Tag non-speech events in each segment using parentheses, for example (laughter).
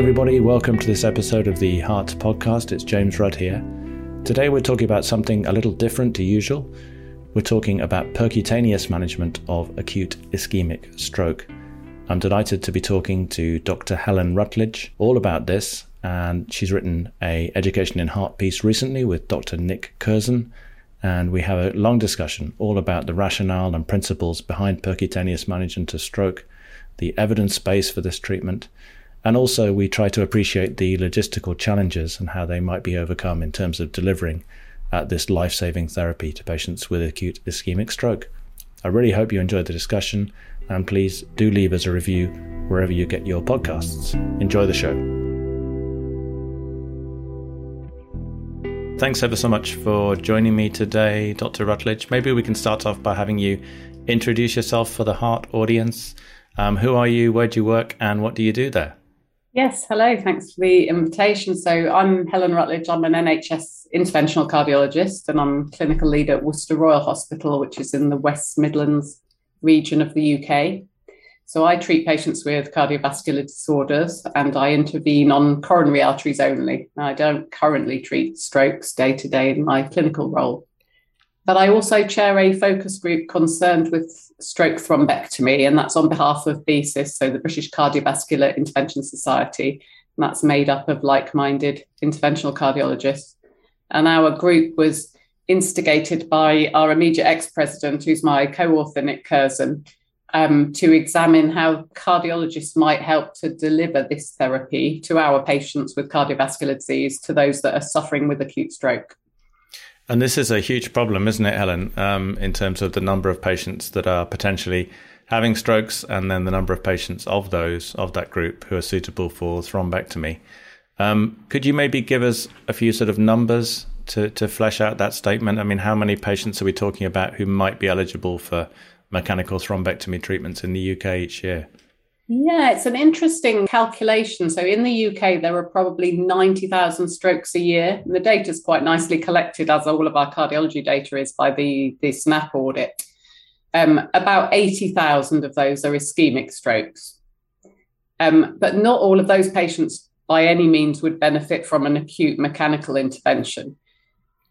everybody. Welcome to this episode of the Heart Podcast. It's James Rudd here. Today, we're talking about something a little different to usual. We're talking about percutaneous management of acute ischemic stroke. I'm delighted to be talking to Dr. Helen Routledge all about this, and she's written a Education in Heart piece recently with Dr. Nick Curzen, and we have a long discussion all about the rationale and principles behind percutaneous management of stroke, the evidence base for this treatment, and also, we try to appreciate the logistical challenges and how they might be overcome in terms of delivering uh, this life saving therapy to patients with acute ischemic stroke. I really hope you enjoyed the discussion, and please do leave us a review wherever you get your podcasts. Enjoy the show. Thanks ever so much for joining me today, Dr. Routledge. Maybe we can start off by having you introduce yourself for the heart audience. Um, who are you? Where do you work? And what do you do there? Yes, hello. Thanks for the invitation. So, I'm Helen Routledge. I'm an NHS interventional cardiologist and I'm clinical lead at Worcester Royal Hospital, which is in the West Midlands region of the UK. So, I treat patients with cardiovascular disorders and I intervene on coronary arteries only. I don't currently treat strokes day to day in my clinical role. But I also chair a focus group concerned with stroke thrombectomy, and that's on behalf of BCIS, so the British Cardiovascular Intervention Society. And that's made up of like minded interventional cardiologists. And our group was instigated by our immediate ex president, who's my co author, Nick Curzen, um, to examine how cardiologists might help to deliver this therapy to our patients with cardiovascular disease, to those that are suffering with acute stroke. And this is a huge problem, isn't it, Helen, um, in terms of the number of patients that are potentially having strokes and then the number of patients of those, of that group, who are suitable for thrombectomy. Um, could you maybe give us a few sort of numbers to, to flesh out that statement? I mean, how many patients are we talking about who might be eligible for mechanical thrombectomy treatments in the UK each year? Yeah, it's an interesting calculation. So in the UK, there are probably 90,000 strokes a year. And the data is quite nicely collected, as all of our cardiology data is by the, the SSNAP audit. Um, about 80,000 of those are ischemic strokes. Um, but not all of those patients by any means would benefit from an acute mechanical intervention.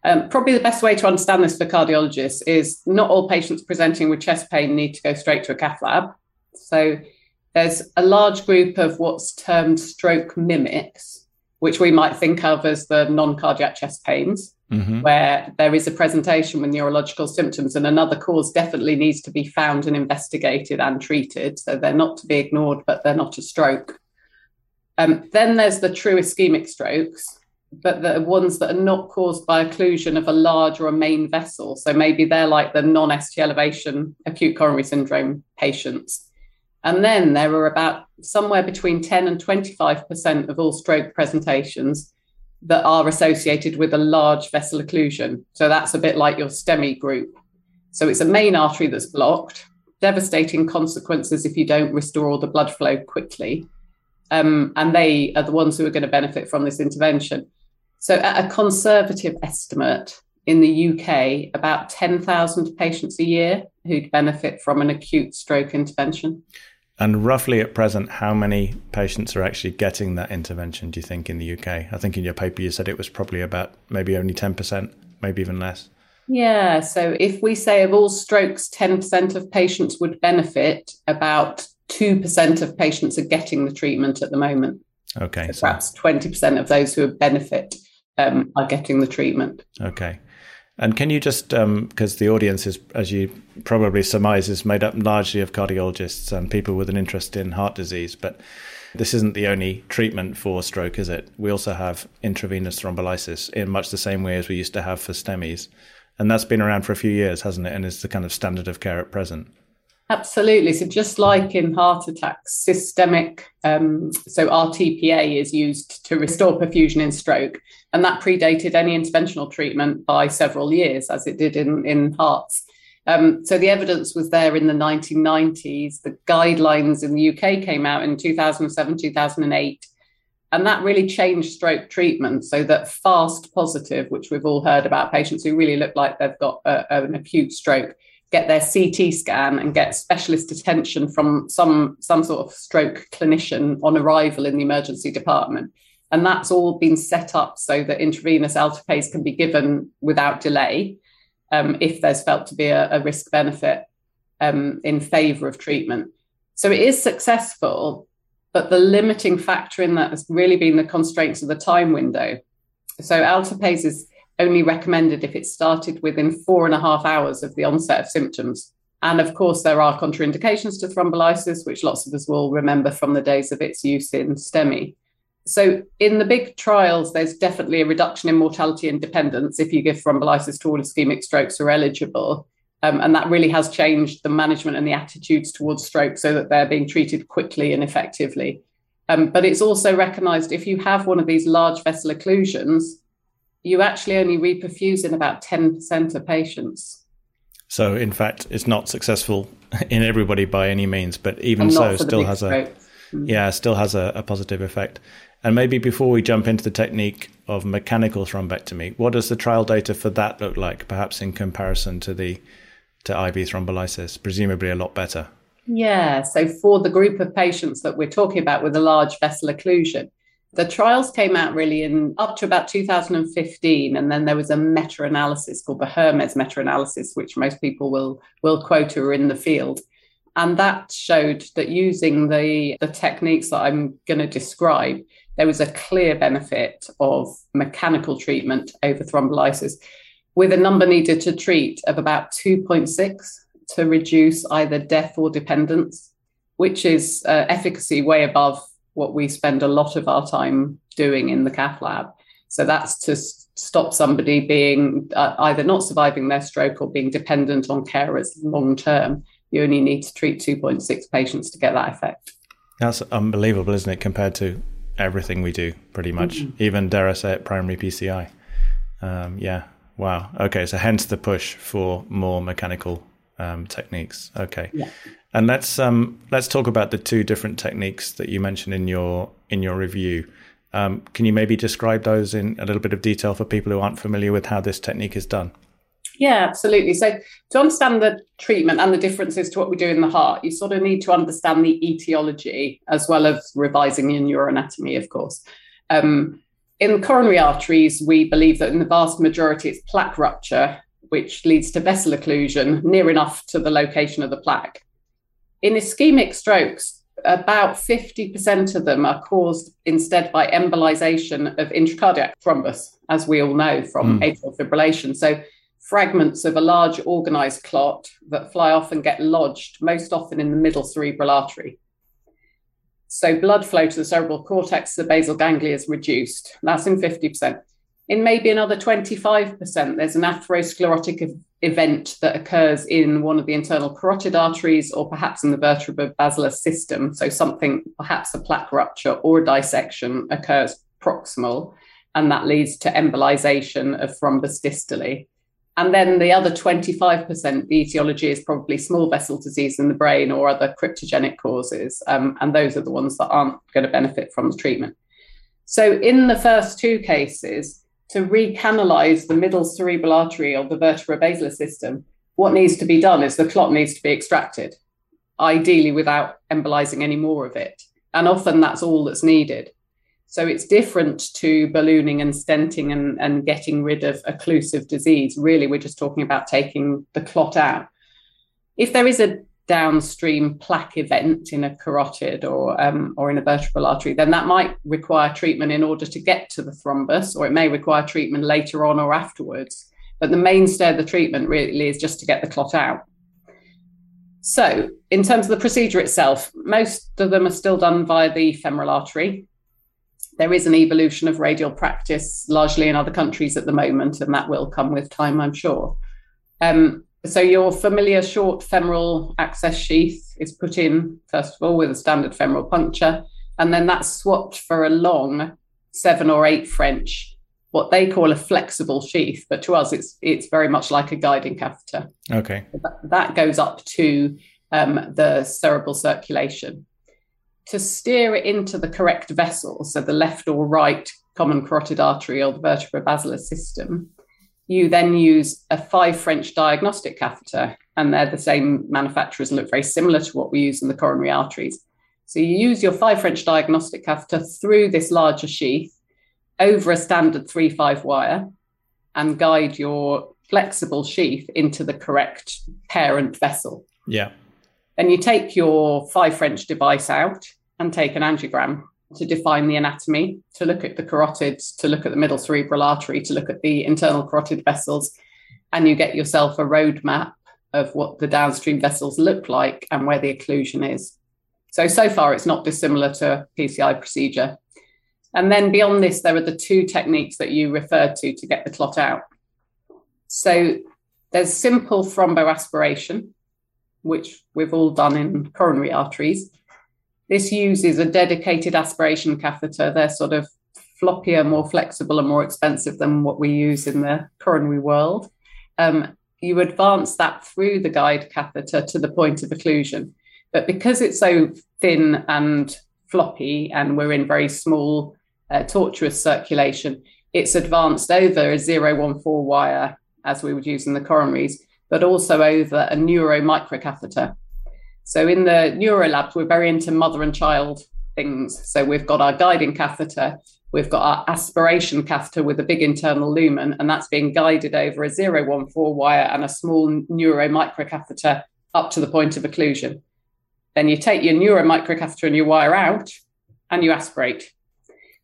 Um, probably the best way to understand this for cardiologists is not all patients presenting with chest pain need to go straight to a cath lab. So there's a large group of what's termed stroke mimics, which we might think of as the non cardiac chest pains, mm-hmm. where there is a presentation with neurological symptoms and another cause definitely needs to be found and investigated and treated. So they're not to be ignored, but they're not a stroke. Um, then there's the true ischemic strokes, but the ones that are not caused by occlusion of a large or a main vessel. So maybe they're like the non ST elevation acute coronary syndrome patients. And then there are about somewhere between 10 and 25% of all stroke presentations that are associated with a large vessel occlusion. So that's a bit like your STEMI group. So it's a main artery that's blocked, devastating consequences if you don't restore all the blood flow quickly. Um, and they are the ones who are going to benefit from this intervention. So, at a conservative estimate in the UK, about 10,000 patients a year who'd benefit from an acute stroke intervention. And roughly at present, how many patients are actually getting that intervention, do you think, in the UK? I think in your paper you said it was probably about maybe only 10%, maybe even less. Yeah. So if we say of all strokes, 10% of patients would benefit, about 2% of patients are getting the treatment at the moment. Okay. So, so perhaps 20% of those who would benefit um, are getting the treatment. Okay. And can you just, because um, the audience is, as you probably surmise, is made up largely of cardiologists and people with an interest in heart disease, but this isn't the only treatment for stroke, is it? We also have intravenous thrombolysis in much the same way as we used to have for STEMIs. And that's been around for a few years, hasn't it? And is the kind of standard of care at present. Absolutely. So, just like in heart attacks, systemic, um, so RTPA is used to restore perfusion in stroke, and that predated any interventional treatment by several years, as it did in, in hearts. Um, so, the evidence was there in the 1990s. The guidelines in the UK came out in 2007, 2008, and that really changed stroke treatment so that fast positive, which we've all heard about patients who really look like they've got a, an acute stroke get their CT scan and get specialist attention from some some sort of stroke clinician on arrival in the emergency department. And that's all been set up so that intravenous alteplase can be given without delay um, if there's felt to be a, a risk benefit um, in favor of treatment. So it is successful, but the limiting factor in that has really been the constraints of the time window. So alteplase is only recommended if it started within four and a half hours of the onset of symptoms. And of course, there are contraindications to thrombolysis, which lots of us will remember from the days of its use in STEMI. So, in the big trials, there's definitely a reduction in mortality and dependence if you give thrombolysis to all ischemic strokes are eligible. Um, and that really has changed the management and the attitudes towards stroke so that they're being treated quickly and effectively. Um, but it's also recognized if you have one of these large vessel occlusions, you actually only reperfuse in about 10% of patients. So, in fact, it's not successful (laughs) in everybody by any means, but even so, still has a mm. yeah, still has a, a positive effect. And maybe before we jump into the technique of mechanical thrombectomy, what does the trial data for that look like, perhaps in comparison to the to IV thrombolysis? Presumably a lot better. Yeah. So for the group of patients that we're talking about with a large vessel occlusion, the trials came out really in up to about 2015, and then there was a meta-analysis called the Hermes meta-analysis, which most people will will quote who are in the field. And that showed that using the, the techniques that I'm going to describe, there was a clear benefit of mechanical treatment over thrombolysis with a number needed to treat of about 2.6 to reduce either death or dependence, which is uh, efficacy way above what we spend a lot of our time doing in the cath lab. So that's to stop somebody being uh, either not surviving their stroke or being dependent on carers long term. You only need to treat 2.6 patients to get that effect. That's unbelievable, isn't it, compared to everything we do, pretty much. Mm-hmm. Even dare I say it, primary PCI. Um, yeah. Wow. Okay. So hence the push for more mechanical um, techniques. Okay. Yeah. And let's um, let's talk about the two different techniques that you mentioned in your in your review. Um, can you maybe describe those in a little bit of detail for people who aren't familiar with how this technique is done? Yeah, absolutely. So to understand the treatment and the differences to what we do in the heart, you sort of need to understand the etiology as well as revising your neuroanatomy, of course. Um, in coronary arteries, we believe that in the vast majority it's plaque rupture, which leads to vessel occlusion near enough to the location of the plaque. In ischemic strokes, about 50% of them are caused instead by embolization of intracardiac thrombus, as we all know from mm. atrial fibrillation. So fragments of a large organized clot that fly off and get lodged, most often in the middle cerebral artery. So blood flow to the cerebral cortex, the basal ganglia is reduced. That's in 50%. In maybe another 25%, there's an atherosclerotic event that occurs in one of the internal carotid arteries or perhaps in the vertebrobasilar system. So something, perhaps a plaque rupture or a dissection occurs proximal, and that leads to embolization of thrombus distally. And then the other 25%, the etiology is probably small vessel disease in the brain or other cryptogenic causes. Um, and those are the ones that aren't going to benefit from the treatment. So, in the first two cases, to recanalize the middle cerebral artery of the vertebrobasilar system, what needs to be done is the clot needs to be extracted, ideally without embolizing any more of it. And often that's all that's needed. So it's different to ballooning and stenting and, and getting rid of occlusive disease. Really, we're just talking about taking the clot out. If there is a downstream plaque event in a carotid or um, or in a vertebral artery, then that might require treatment in order to get to the thrombus, or it may require treatment later on or afterwards. But the mainstay of the treatment really is just to get the clot out. So, in terms of the procedure itself, most of them are still done via the femoral artery there is an evolution of radial practice largely in other countries at the moment, and that will come with time, I'm sure. Um, so your familiar short femoral access sheath is put in, first of all, with a standard femoral puncture, and then that's swapped for a long seven or eight French, what they call a flexible sheath, but to us it's it's very much like a guiding catheter. Okay. That, that goes up to um, the cerebral circulation to steer it into the correct vessel, so the left or right common carotid artery or the vertebral basilar system, you then use a five French diagnostic catheter, and they're the same manufacturers and look very similar to what we use in the coronary arteries. So you use your five French diagnostic catheter through this larger sheath over a standard 3-5 wire and guide your flexible sheath into the correct parent vessel. Yeah. Then you take your five French device out and take an angiogram to define the anatomy, to look at the carotids, to look at the middle cerebral artery, to look at the internal carotid vessels, and you get yourself a roadmap of what the downstream vessels look like and where the occlusion is. So, so far, it's not dissimilar to PCI procedure. And then beyond this, there are the two techniques that you referred to to get the clot out. So, there's simple thromboaspiration, which we've all done in coronary arteries. This uses a dedicated aspiration catheter. They're sort of floppier, more flexible, and more expensive than what we use in the coronary world. Um, you advance that through the guide catheter to the point of occlusion. But because it's so thin and floppy, and we're in very small, uh, tortuous circulation, it's advanced over a 014 wire, as we would use in the coronaries, but also over a neuro microcatheter. So in the neuro labs, we're very into mother and child things. So we've got our guiding catheter, we've got our aspiration catheter with a big internal lumen, and that's being guided over a 014 wire and a small neuro microcatheter up to the point of occlusion. Then you take your neuro microcatheter and your wire out and you aspirate.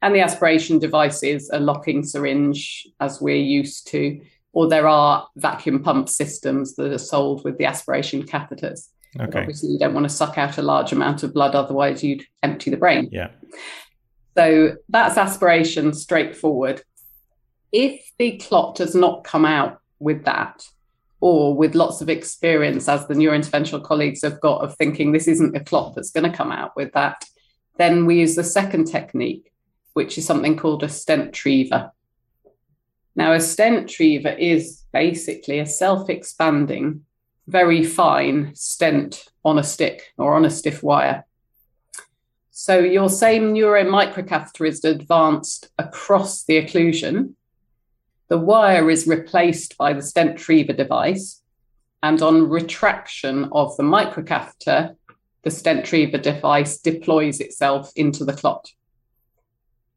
And the aspiration device is a locking syringe, as we're used to, or there are vacuum pump systems that are sold with the aspiration catheters. Okay. Obviously, you don't want to suck out a large amount of blood, otherwise, you'd empty the brain. Yeah. So that's aspiration straightforward. If the clot does not come out with that, or with lots of experience, as the neurointerventional colleagues have got, of thinking this isn't a clot that's going to come out with that, then we use the second technique, which is something called a stent triever. Now, a stent triever is basically a self expanding very fine stent on a stick or on a stiff wire. So your same neuromicrocatheter is advanced across the occlusion. The wire is replaced by the stent triever device. And on retraction of the microcatheter, the stent triever device deploys itself into the clot.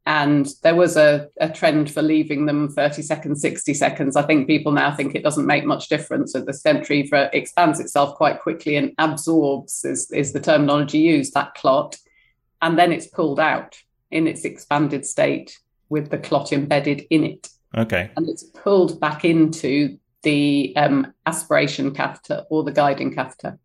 And there was a, a trend for leaving them 30 seconds, 60 seconds. I think people now think it doesn't make much difference. So the stent expands itself quite quickly and absorbs, is, is the terminology used, that clot. And then it's pulled out in its expanded state with the clot embedded in it. Okay. And it's pulled back into the um, aspiration catheter or the guiding catheter.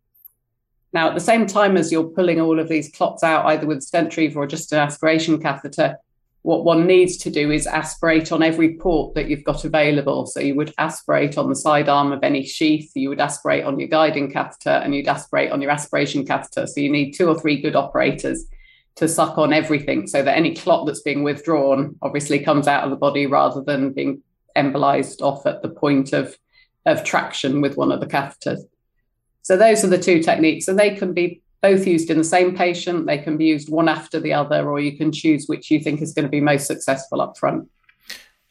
Now, at the same time as you're pulling all of these clots out, either with stent or just an aspiration catheter, what one needs to do is aspirate on every port that you've got available. So you would aspirate on the side arm of any sheath, you would aspirate on your guiding catheter, and you'd aspirate on your aspiration catheter. So you need two or three good operators to suck on everything so that any clot that's being withdrawn obviously comes out of the body rather than being embolized off at the point of, of traction with one of the catheters. So those are the two techniques, and they can be both used in the same patient. They can be used one after the other, or you can choose which you think is going to be most successful up front.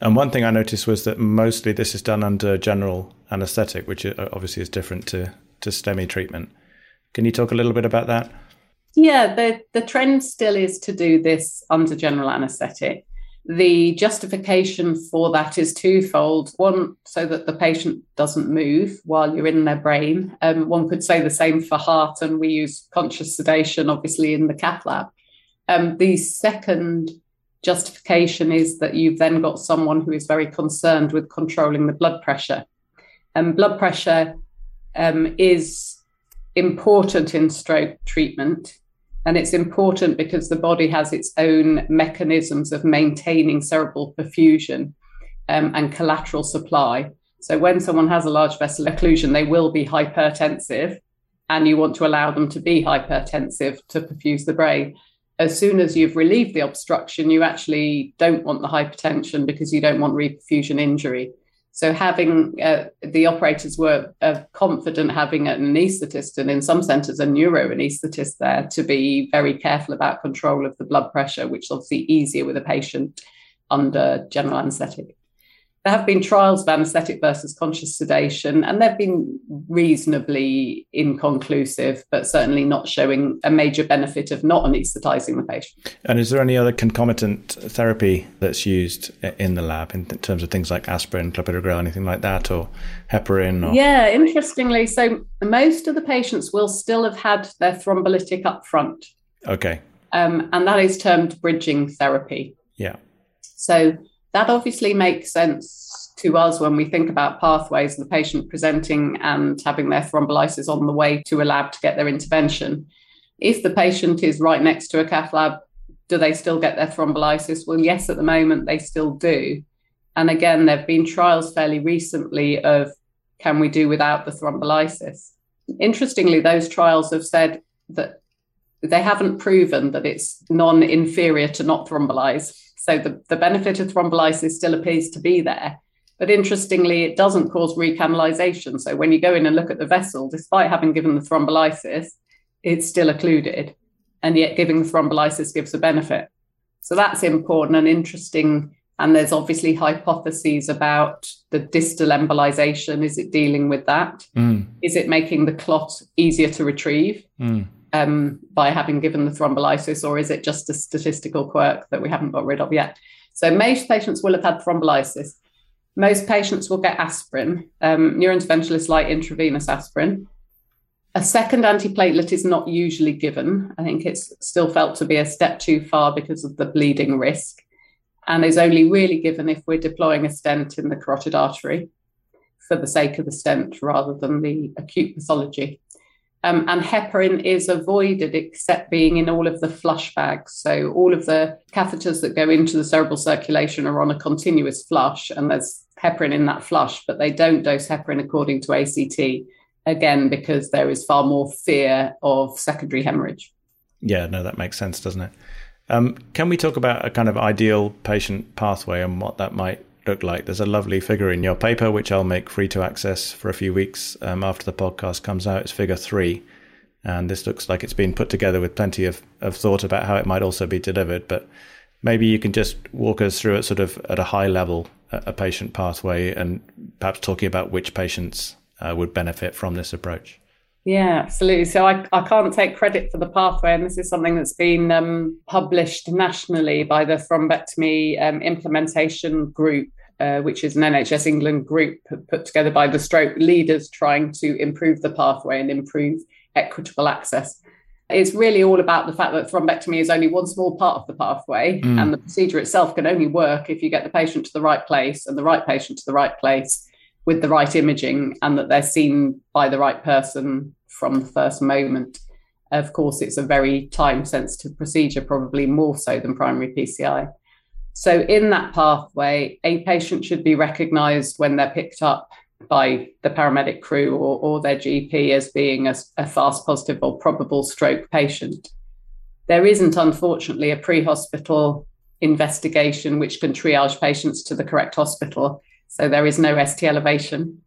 And one thing I noticed was that mostly this is done under general anesthetic, which uh, obviously is different to, to STEMI treatment. Can you talk a little bit about that? Yeah, the, the trend still is to do this under general anesthetic. The justification for that is twofold. One, so that the patient doesn't move while you're in their brain. Um, one could say the same for heart, and we use conscious sedation, obviously, in the cath lab. Um, the second justification is that you've then got someone who is very concerned with controlling the blood pressure. And um, blood pressure um, is important in stroke treatment. And it's important because the body has its own mechanisms of maintaining cerebral perfusion um, and collateral supply. So when someone has a large vessel occlusion, they will be hypertensive, and you want to allow them to be hypertensive to perfuse the brain. As soon as you've relieved the obstruction, you actually don't want the hypertension because you don't want reperfusion injury. So having uh, the operators were uh, confident having an anaesthetist and in some centres a neuro anaesthetist there to be very careful about control of the blood pressure, which is obviously easier with a patient under general anaesthetic. There have been trials of anesthetic versus conscious sedation, and they've been reasonably inconclusive, but certainly not showing a major benefit of not anaesthetizing the patient. And is there any other concomitant therapy that's used in the lab in terms of things like aspirin, clopidogrel, anything like that, or heparin? Or... Yeah, interestingly, so most of the patients will still have had their thrombolytic up front. Okay. Um, and that is termed bridging therapy. Yeah. So that obviously makes sense to us when we think about pathways, the patient presenting and having their thrombolysis on the way to a lab to get their intervention. If the patient is right next to a cath lab, do they still get their thrombolysis? Well, yes, at the moment they still do. And again, there have been trials fairly recently of can we do without the thrombolysis? Interestingly, those trials have said that they haven't proven that it's non inferior to not thrombolyze. So the, the benefit of thrombolysis still appears to be there. But interestingly, it doesn't cause recanalization. So when you go in and look at the vessel, despite having given the thrombolysis, it's still occluded. And yet giving the thrombolysis gives a benefit. So that's important and interesting. And there's obviously hypotheses about the distal embolization. Is it dealing with that? Mm. Is it making the clot easier to retrieve? Mm um, by having given the thrombolysis, or is it just a statistical quirk that we haven't got rid of yet? So most patients will have had thrombolysis. Most patients will get aspirin. Um, neurointerventionists like intravenous aspirin. A second antiplatelet is not usually given. I think it's still felt to be a step too far because of the bleeding risk, and is only really given if we're deploying a stent in the carotid artery for the sake of the stent rather than the acute pathology. Um, and heparin is avoided except being in all of the flush bags. So all of the catheters that go into the cerebral circulation are on a continuous flush, and there's heparin in that flush, but they don't dose heparin according to ACT, again, because there is far more fear of secondary hemorrhage. Yeah, no, that makes sense, doesn't it? Um, can we talk about a kind of ideal patient pathway and what that might look like. There's a lovely figure in your paper, which I'll make free to access for a few weeks um, after the podcast comes out. It's figure three. And this looks like it's been put together with plenty of, of thought about how it might also be delivered. But maybe you can just walk us through it sort of at a high level, a patient pathway, and perhaps talking about which patients uh, would benefit from this approach. Yeah, absolutely. So I, I can't take credit for the pathway, and this is something that's been um, published nationally by the Thrombectomy um, Implementation Group, uh, which is an NHS England group put together by the stroke leaders trying to improve the pathway and improve equitable access. It's really all about the fact that thrombectomy is only one small part of the pathway, mm. and the procedure itself can only work if you get the patient to the right place and the right patient to the right place with the right imaging and that they're seen by the right person from the first moment. Of course, it's a very time sensitive procedure, probably more so than primary PCI. So, in that pathway, a patient should be recognized when they're picked up by the paramedic crew or, or their GP as being a, a fast positive or probable stroke patient. There isn't, unfortunately, a pre hospital investigation which can triage patients to the correct hospital. So there is no ST elevation.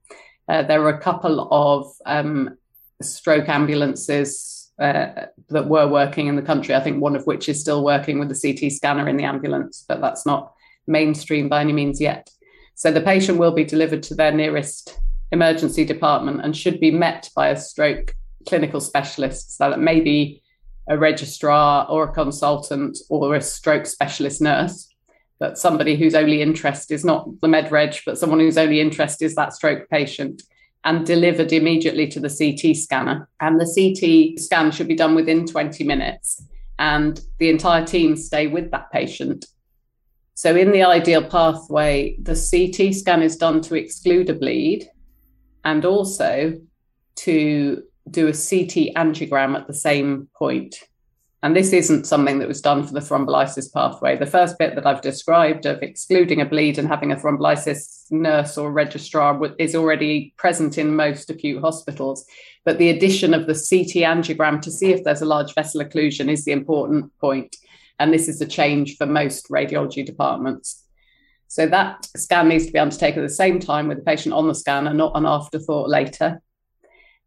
Uh, there are a couple of um, stroke ambulances uh, that were working in the country. I think one of which is still working with the CT scanner in the ambulance, but that's not mainstream by any means yet. So the patient will be delivered to their nearest emergency department and should be met by a stroke clinical specialist. So that may be a registrar or a consultant or a stroke specialist nurse that somebody whose only interest is not the med reg, but someone whose only interest is that stroke patient and delivered immediately to the CT scanner. And the CT scan should be done within 20 minutes. And the entire team stay with that patient. So, in the ideal pathway, the CT scan is done to exclude a bleed and also to do a CT angiogram at the same point. And this isn't something that was done for the thrombolysis pathway. The first bit that I've described of excluding a bleed and having a thrombolysis nurse or registrar is already present in most acute hospitals. But the addition of the CT angiogram to see if there's a large vessel occlusion is the important point. And this is a change for most radiology departments. So that scan needs to be undertaken at the same time with the patient on the scan and not an afterthought later.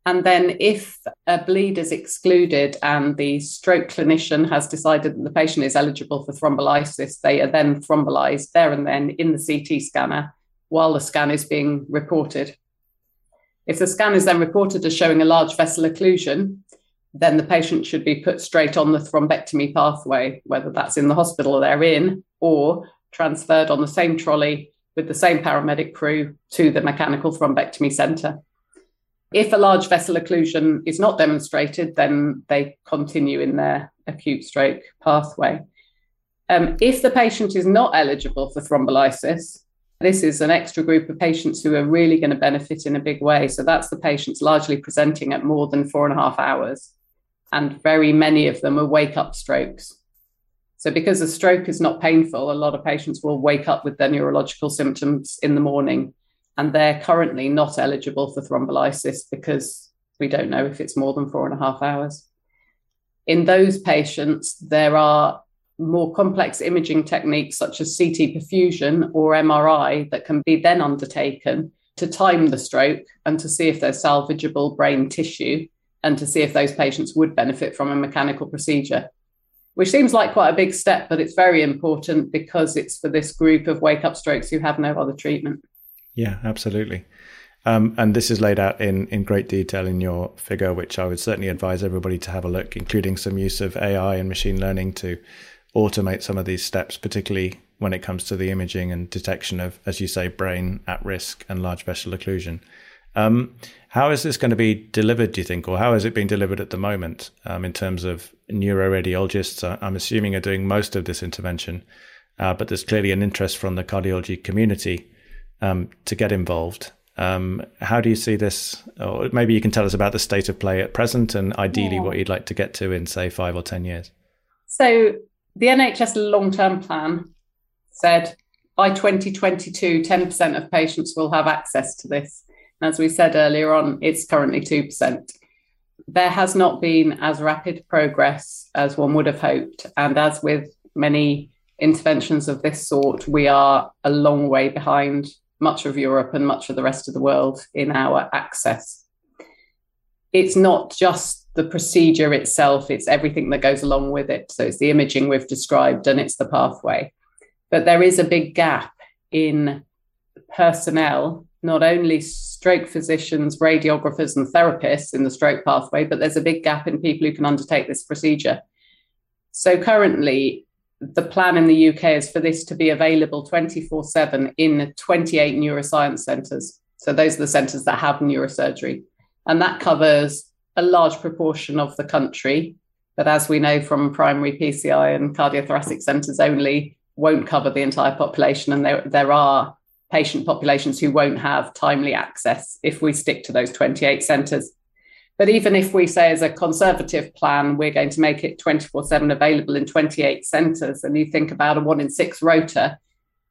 And then, if a bleed is excluded and the stroke clinician has decided that the patient is eligible for thrombolysis, they are then thrombolysed there and then in the CT scanner while the scan is being reported. If the scan is then reported as showing a large vessel occlusion, then the patient should be put straight on the thrombectomy pathway, whether that's in the hospital they're in or transferred on the same trolley with the same paramedic crew to the mechanical thrombectomy centre. If a large vessel occlusion is not demonstrated, then they continue in their acute stroke pathway. Um, if the patient is not eligible for thrombolysis, this is an extra group of patients who are really going to benefit in a big way. So that's the patients largely presenting at more than four and a half hours. And very many of them are wake up strokes. So, because a stroke is not painful, a lot of patients will wake up with their neurological symptoms in the morning, and they're currently not eligible for thrombolysis because we don't know if it's more than four and a half hours. In those patients, there are more complex imaging techniques such as CT perfusion or MRI that can be then undertaken to time the stroke and to see if there's salvageable brain tissue and to see if those patients would benefit from a mechanical procedure which seems like quite a big step, but it's very important because it's for this group of wake up strokes who have no other treatment. Yeah, absolutely. Um, and this is laid out in, in great detail in your figure, which I would certainly advise everybody to have a look, including some use of AI and machine learning to automate some of these steps, particularly when it comes to the imaging and detection of, as you say, brain at risk and large vessel occlusion. Um, how is this going to be delivered, do you think, or how is it being delivered at the moment um, in terms of neuroradiologists? I'm assuming are doing most of this intervention, uh, but there's clearly an interest from the cardiology community um, to get involved. Um, how do you see this? Or maybe you can tell us about the state of play at present and ideally yeah. what you'd like to get to in, say, five or 10 years. So, the NHS long term plan said by 2022, 10% of patients will have access to this. As we said earlier on, it's currently 2%. There has not been as rapid progress as one would have hoped. And as with many interventions of this sort, we are a long way behind much of Europe and much of the rest of the world in our access. It's not just the procedure itself, it's everything that goes along with it. So it's the imaging we've described and it's the pathway. But there is a big gap in personnel not only stroke physicians, radiographers, and therapists in the stroke pathway, but there's a big gap in people who can undertake this procedure. So currently, the plan in the UK is for this to be available 24 7 in 28 neuroscience centres. So those are the centres that have neurosurgery. And that covers a large proportion of the country. But as we know from primary PCI and cardiothoracic centres only, won't cover the entire population. And there, there are patient populations who won't have timely access if we stick to those 28 centres. But even if we say, as a conservative plan, we're going to make it 24 7 available in 28 centres, and you think about a one in six rota,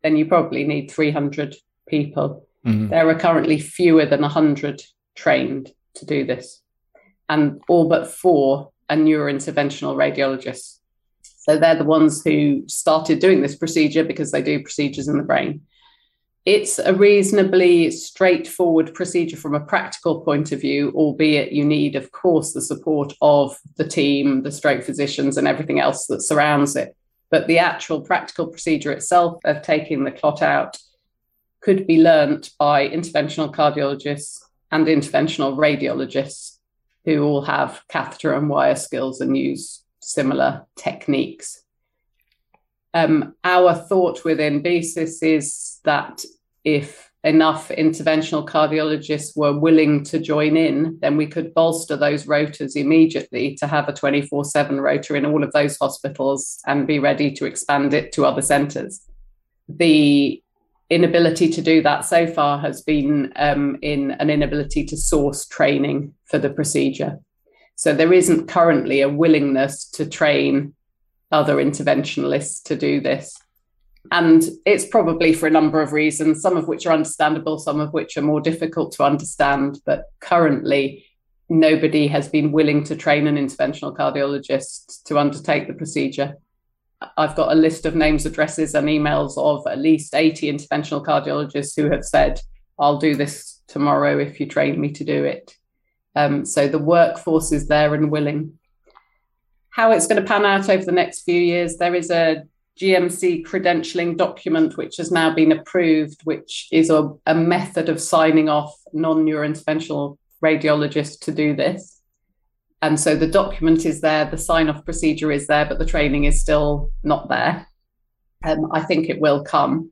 then you probably need 300 people. Mm-hmm. There are currently fewer than 100 trained to do this, and all but four are neurointerventional radiologists. So they're the ones who started doing this procedure because they do procedures in the brain. It's a reasonably straightforward procedure from a practical point of view, albeit you need, of course, the support of the team, the stroke physicians, and everything else that surrounds it. But the actual practical procedure itself of taking the clot out could be learnt by interventional cardiologists and interventional radiologists who all have catheter and wire skills and use similar techniques. Um, our thought within BCIS is that if enough interventional cardiologists were willing to join in, then we could bolster those rotas immediately to have a 24 7 rota in all of those hospitals and be ready to expand it to other centres. The inability to do that so far has been um, in an inability to source training for the procedure. So there isn't currently a willingness to train other interventionalists to do this. And it's probably for a number of reasons, some of which are understandable, some of which are more difficult to understand. But currently, nobody has been willing to train an interventional cardiologist to undertake the procedure. I've got a list of names, addresses, and emails of at least 80 interventional cardiologists who have said, I'll do this tomorrow if you train me to do it. Um, so the workforce is there and willing. How it's going to pan out over the next few years, there is a GMC credentialing document, which has now been approved, which is a, a method of signing off non neurointerventional radiologists to do this. And so the document is there, the sign off procedure is there, but the training is still not there. Um, I think it will come.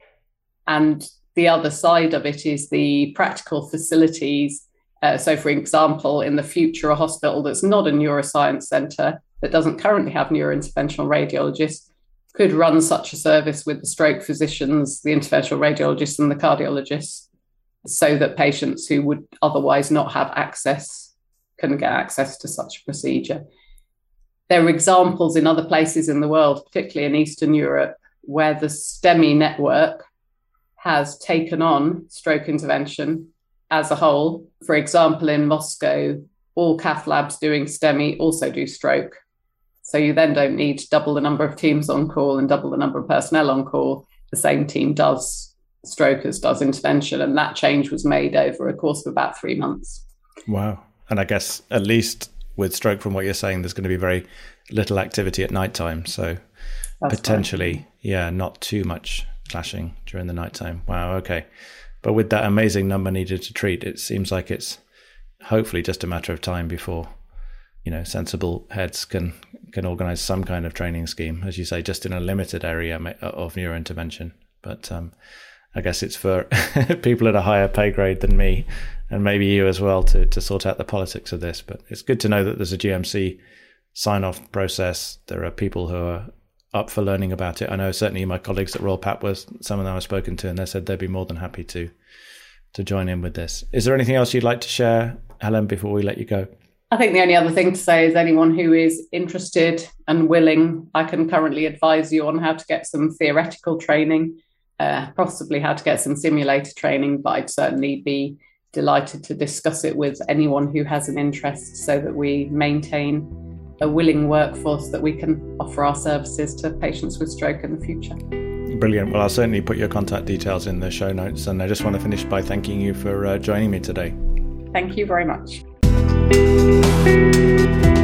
And the other side of it is the practical facilities. Uh, so, for example, in the future, a hospital that's not a neuroscience centre that doesn't currently have neurointerventional radiologists could run such a service with the stroke physicians, the interventional radiologists, and the cardiologists, so that patients who would otherwise not have access can get access to such a procedure. There are examples in other places in the world, particularly in Eastern Europe, where the STEMI network has taken on stroke intervention as a whole. For example, in Moscow, all cath labs doing STEMI also do stroke. So you then don't need double the number of teams on call and double the number of personnel on call. The same team does stroke as does intervention. And that change was made over a course of about three months. Wow. And I guess at least with stroke, from what you're saying, there's going to be very little activity at night time. So That's potentially, right. yeah, not too much clashing during the night time. Wow. Okay. But with that amazing number needed to treat, it seems like it's hopefully just a matter of time before you know sensible heads can can organize some kind of training scheme as you say just in a limited area of neurointervention. But um, i guess it's for (laughs) people at a higher pay grade than me and maybe you as well to to sort out the politics of this. But it's good to know that there's a gmc sign off process. There are people who are up for learning about it. I know certainly my colleagues at royal papworth some of them i've spoken to and they said they'd be more than happy to to join in with this. Is there anything else you'd like to share helen before we let you go I think the only other thing to say is anyone who is interested and willing, I can currently advise you on how to get some theoretical training, uh, possibly how to get some simulator training, but I'd certainly be delighted to discuss it with anyone who has an interest so that we maintain a willing workforce that we can offer our services to patients with stroke in the future. Brilliant. Well, I'll certainly put your contact details in the show notes. And I just want to finish by thanking you for uh, joining me today. Thank you very much. Thank you.